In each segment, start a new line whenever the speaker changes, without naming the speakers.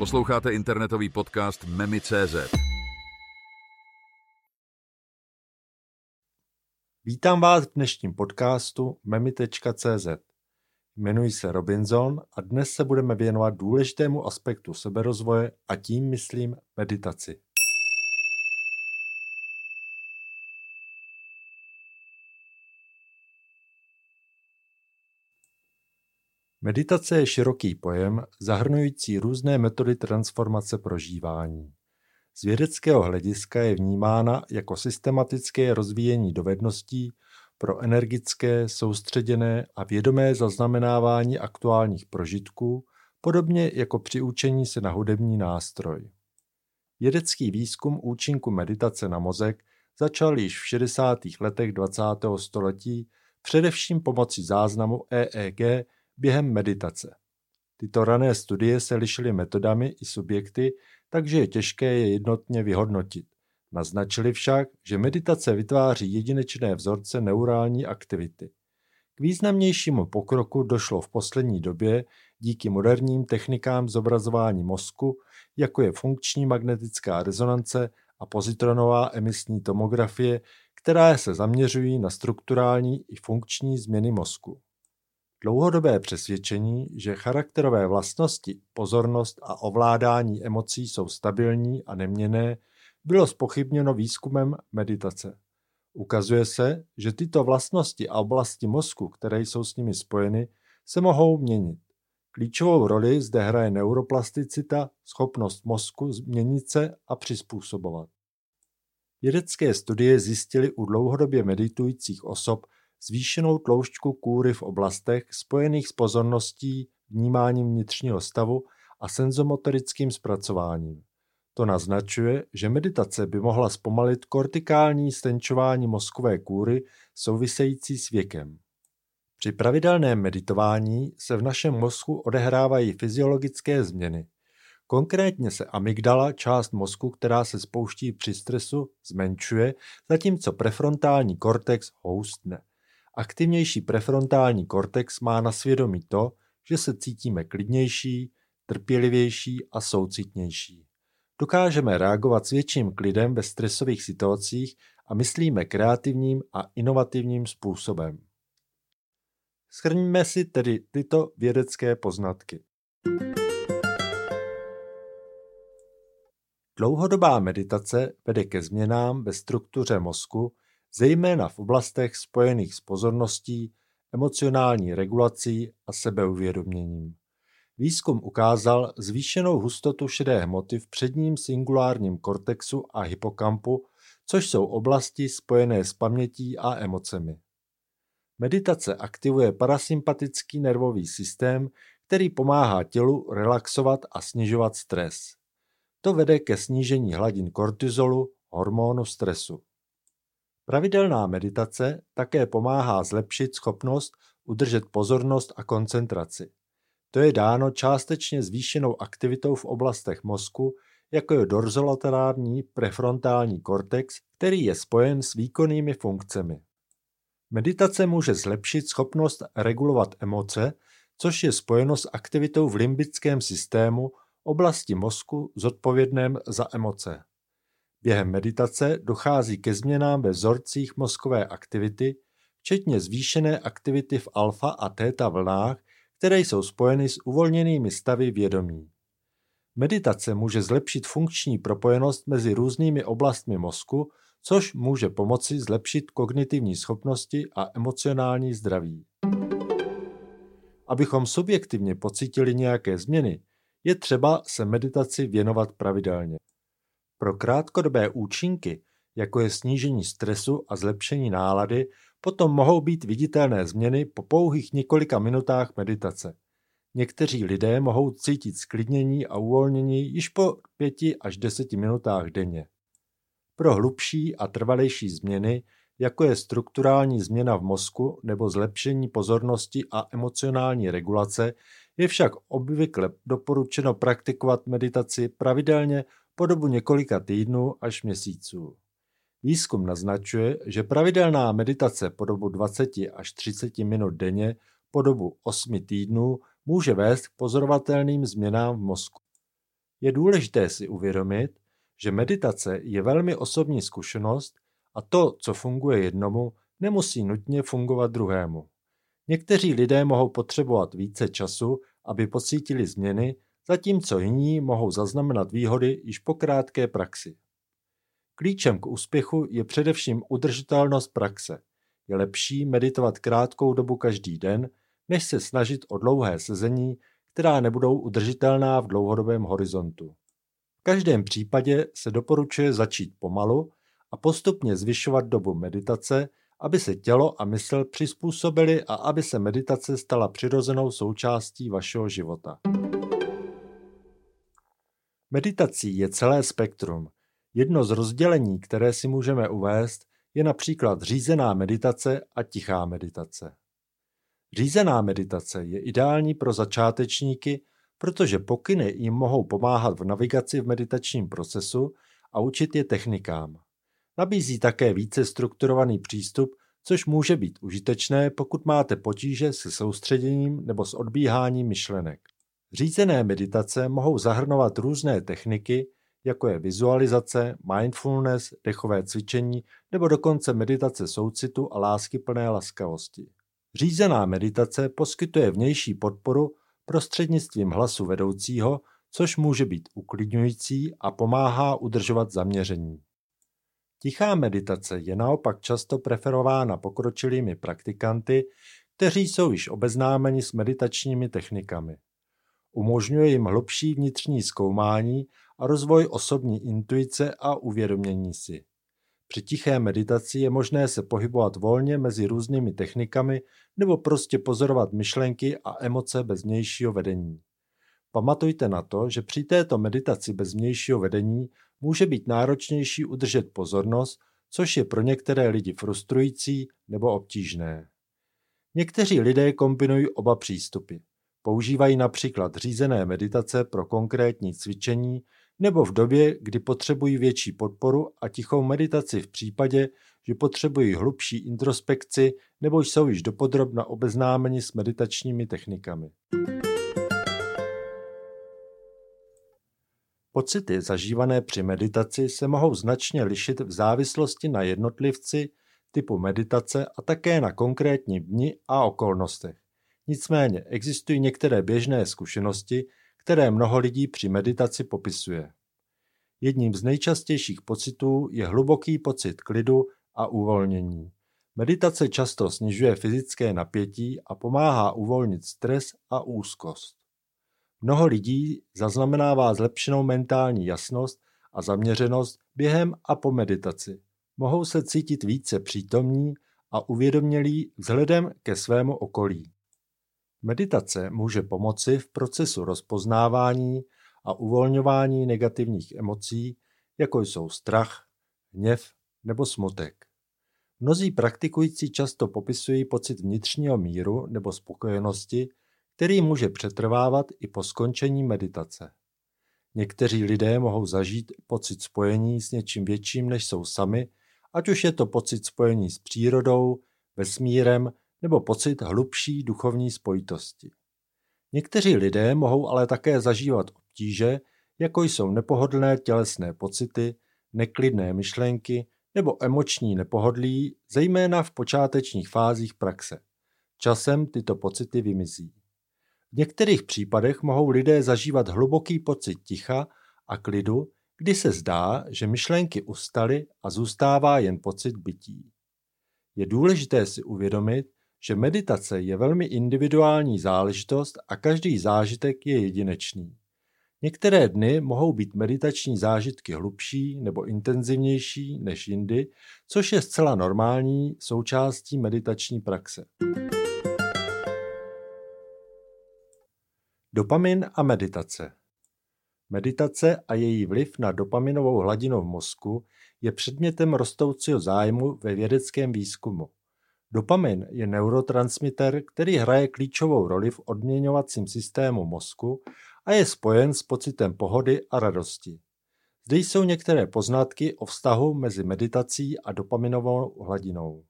Posloucháte internetový podcast Memi.cz.
Vítám vás v dnešním podcastu Memi.cz. Jmenuji se Robinson a dnes se budeme věnovat důležitému aspektu seberozvoje a tím myslím meditaci. Meditace je široký pojem zahrnující různé metody transformace prožívání. Z vědeckého hlediska je vnímána jako systematické rozvíjení dovedností pro energické, soustředěné a vědomé zaznamenávání aktuálních prožitků, podobně jako při učení se na hudební nástroj. Vědecký výzkum účinku meditace na mozek začal již v 60. letech 20. století především pomocí záznamu EEG během meditace. Tyto rané studie se lišily metodami i subjekty, takže je těžké je jednotně vyhodnotit. Naznačili však, že meditace vytváří jedinečné vzorce neurální aktivity. K významnějšímu pokroku došlo v poslední době díky moderním technikám zobrazování mozku, jako je funkční magnetická rezonance a pozitronová emisní tomografie, které se zaměřují na strukturální i funkční změny mozku. Dlouhodobé přesvědčení, že charakterové vlastnosti, pozornost a ovládání emocí jsou stabilní a neměné, bylo spochybněno výzkumem meditace. Ukazuje se, že tyto vlastnosti a oblasti mozku, které jsou s nimi spojeny, se mohou měnit. Klíčovou roli zde hraje neuroplasticita, schopnost mozku změnit se a přizpůsobovat. Vědecké studie zjistily u dlouhodobě meditujících osob zvýšenou tloušťku kůry v oblastech spojených s pozorností, vnímáním vnitřního stavu a senzomotorickým zpracováním. To naznačuje, že meditace by mohla zpomalit kortikální stenčování mozkové kůry související s věkem. Při pravidelném meditování se v našem mozku odehrávají fyziologické změny. Konkrétně se amygdala, část mozku, která se spouští při stresu, zmenšuje, zatímco prefrontální kortex houstne. Aktivnější prefrontální kortex má na svědomí to, že se cítíme klidnější, trpělivější a soucitnější. Dokážeme reagovat s větším klidem ve stresových situacích a myslíme kreativním a inovativním způsobem. Schrňme si tedy tyto vědecké poznatky. Dlouhodobá meditace vede ke změnám ve struktuře mozku, zejména v oblastech spojených s pozorností, emocionální regulací a sebeuvědoměním. Výzkum ukázal zvýšenou hustotu šedé hmoty v předním singulárním kortexu a hypokampu, což jsou oblasti spojené s pamětí a emocemi. Meditace aktivuje parasympatický nervový systém, který pomáhá tělu relaxovat a snižovat stres. To vede ke snížení hladin kortizolu, hormonu stresu. Pravidelná meditace také pomáhá zlepšit schopnost udržet pozornost a koncentraci. To je dáno částečně zvýšenou aktivitou v oblastech mozku, jako je dorzolaterální prefrontální kortex, který je spojen s výkonnými funkcemi. Meditace může zlepšit schopnost regulovat emoce, což je spojeno s aktivitou v limbickém systému, oblasti mozku zodpovědném za emoce. Během meditace dochází ke změnám ve vzorcích mozkové aktivity, včetně zvýšené aktivity v alfa a theta vlnách, které jsou spojeny s uvolněnými stavy vědomí. Meditace může zlepšit funkční propojenost mezi různými oblastmi mozku, což může pomoci zlepšit kognitivní schopnosti a emocionální zdraví. Abychom subjektivně pocítili nějaké změny, je třeba se meditaci věnovat pravidelně. Pro krátkodobé účinky, jako je snížení stresu a zlepšení nálady, potom mohou být viditelné změny po pouhých několika minutách meditace. Někteří lidé mohou cítit sklidnění a uvolnění již po pěti až deseti minutách denně. Pro hlubší a trvalejší změny, jako je strukturální změna v mozku nebo zlepšení pozornosti a emocionální regulace, je však obvykle doporučeno praktikovat meditaci pravidelně po dobu několika týdnů až měsíců. Výzkum naznačuje, že pravidelná meditace po dobu 20 až 30 minut denně po dobu 8 týdnů může vést k pozorovatelným změnám v mozku. Je důležité si uvědomit, že meditace je velmi osobní zkušenost a to, co funguje jednomu, nemusí nutně fungovat druhému. Někteří lidé mohou potřebovat více času, aby pocítili změny, zatímco jiní mohou zaznamenat výhody již po krátké praxi. Klíčem k úspěchu je především udržitelnost praxe. Je lepší meditovat krátkou dobu každý den, než se snažit o dlouhé sezení, která nebudou udržitelná v dlouhodobém horizontu. V každém případě se doporučuje začít pomalu a postupně zvyšovat dobu meditace, aby se tělo a mysl přizpůsobili a aby se meditace stala přirozenou součástí vašeho života. Meditací je celé spektrum. Jedno z rozdělení, které si můžeme uvést, je například řízená meditace a tichá meditace. Řízená meditace je ideální pro začátečníky, protože pokyny jim mohou pomáhat v navigaci v meditačním procesu a učit je technikám. Nabízí také více strukturovaný přístup, což může být užitečné, pokud máte potíže se soustředěním nebo s odbíháním myšlenek. Řízené meditace mohou zahrnovat různé techniky, jako je vizualizace, mindfulness, dechové cvičení nebo dokonce meditace soucitu a lásky plné laskavosti. Řízená meditace poskytuje vnější podporu prostřednictvím hlasu vedoucího, což může být uklidňující a pomáhá udržovat zaměření. Tichá meditace je naopak často preferována pokročilými praktikanty, kteří jsou již obeznámeni s meditačními technikami. Umožňuje jim hlubší vnitřní zkoumání a rozvoj osobní intuice a uvědomění si. Při tiché meditaci je možné se pohybovat volně mezi různými technikami nebo prostě pozorovat myšlenky a emoce bez vnějšího vedení. Pamatujte na to, že při této meditaci bez vnějšího vedení může být náročnější udržet pozornost, což je pro některé lidi frustrující nebo obtížné. Někteří lidé kombinují oba přístupy. Používají například řízené meditace pro konkrétní cvičení nebo v době, kdy potřebují větší podporu a tichou meditaci v případě, že potřebují hlubší introspekci nebo jsou již dopodrobna obeznámeni s meditačními technikami. Pocity zažívané při meditaci se mohou značně lišit v závislosti na jednotlivci, typu meditace a také na konkrétní dni a okolnostech. Nicméně existují některé běžné zkušenosti, které mnoho lidí při meditaci popisuje. Jedním z nejčastějších pocitů je hluboký pocit klidu a uvolnění. Meditace často snižuje fyzické napětí a pomáhá uvolnit stres a úzkost. Mnoho lidí zaznamenává zlepšenou mentální jasnost a zaměřenost během a po meditaci. Mohou se cítit více přítomní a uvědomělí vzhledem ke svému okolí. Meditace může pomoci v procesu rozpoznávání a uvolňování negativních emocí, jako jsou strach, hněv nebo smutek. Mnozí praktikující často popisují pocit vnitřního míru nebo spokojenosti, který může přetrvávat i po skončení meditace. Někteří lidé mohou zažít pocit spojení s něčím větším, než jsou sami, ať už je to pocit spojení s přírodou, vesmírem nebo pocit hlubší duchovní spojitosti. Někteří lidé mohou ale také zažívat obtíže, jako jsou nepohodlné tělesné pocity, neklidné myšlenky nebo emoční nepohodlí, zejména v počátečních fázích praxe. Časem tyto pocity vymizí. V některých případech mohou lidé zažívat hluboký pocit ticha a klidu, kdy se zdá, že myšlenky ustaly a zůstává jen pocit bytí. Je důležité si uvědomit, že meditace je velmi individuální záležitost a každý zážitek je jedinečný. Některé dny mohou být meditační zážitky hlubší nebo intenzivnější než jindy, což je zcela normální součástí meditační praxe. Dopamin a meditace Meditace a její vliv na dopaminovou hladinu v mozku je předmětem rostoucího zájmu ve vědeckém výzkumu. Dopamin je neurotransmiter, který hraje klíčovou roli v odměňovacím systému mozku a je spojen s pocitem pohody a radosti. Zde jsou některé poznatky o vztahu mezi meditací a dopaminovou hladinou.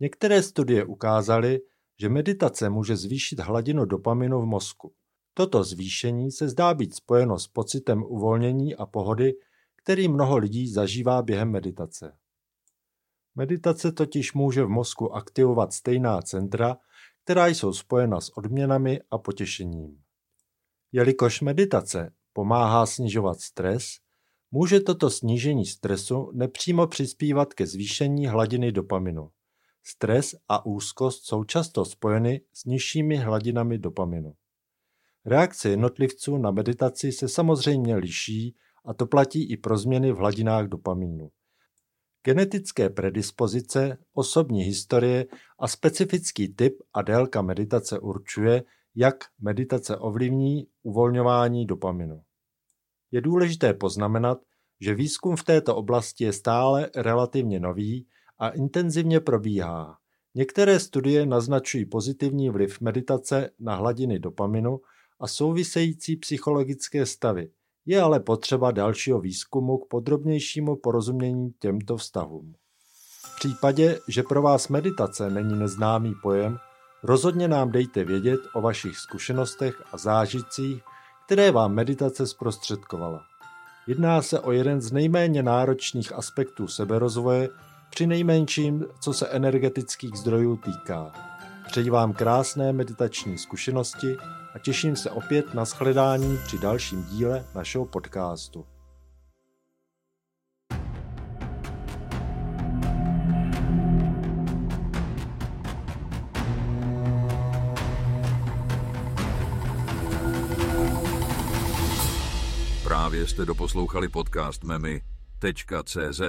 Některé studie ukázaly, že meditace může zvýšit hladinu dopaminu v mozku. Toto zvýšení se zdá být spojeno s pocitem uvolnění a pohody, který mnoho lidí zažívá během meditace. Meditace totiž může v mozku aktivovat stejná centra, která jsou spojena s odměnami a potěšením. Jelikož meditace pomáhá snižovat stres, může toto snížení stresu nepřímo přispívat ke zvýšení hladiny dopaminu. Stres a úzkost jsou často spojeny s nižšími hladinami dopaminu. Reakce jednotlivců na meditaci se samozřejmě liší a to platí i pro změny v hladinách dopamínu. Genetické predispozice, osobní historie a specifický typ a délka meditace určuje, jak meditace ovlivní uvolňování dopaminu. Je důležité poznamenat, že výzkum v této oblasti je stále relativně nový a intenzivně probíhá. Některé studie naznačují pozitivní vliv meditace na hladiny dopaminu a související psychologické stavy. Je ale potřeba dalšího výzkumu k podrobnějšímu porozumění těmto vztahům. V případě, že pro vás meditace není neznámý pojem, rozhodně nám dejte vědět o vašich zkušenostech a zážitcích, které vám meditace zprostředkovala. Jedná se o jeden z nejméně náročných aspektů seberozvoje, při nejmenším, co se energetických zdrojů týká. Přeji vám krásné meditační zkušenosti a těším se opět na shledání při dalším díle našeho podcastu.
Právě jste doposlouchali podcast Memy.cz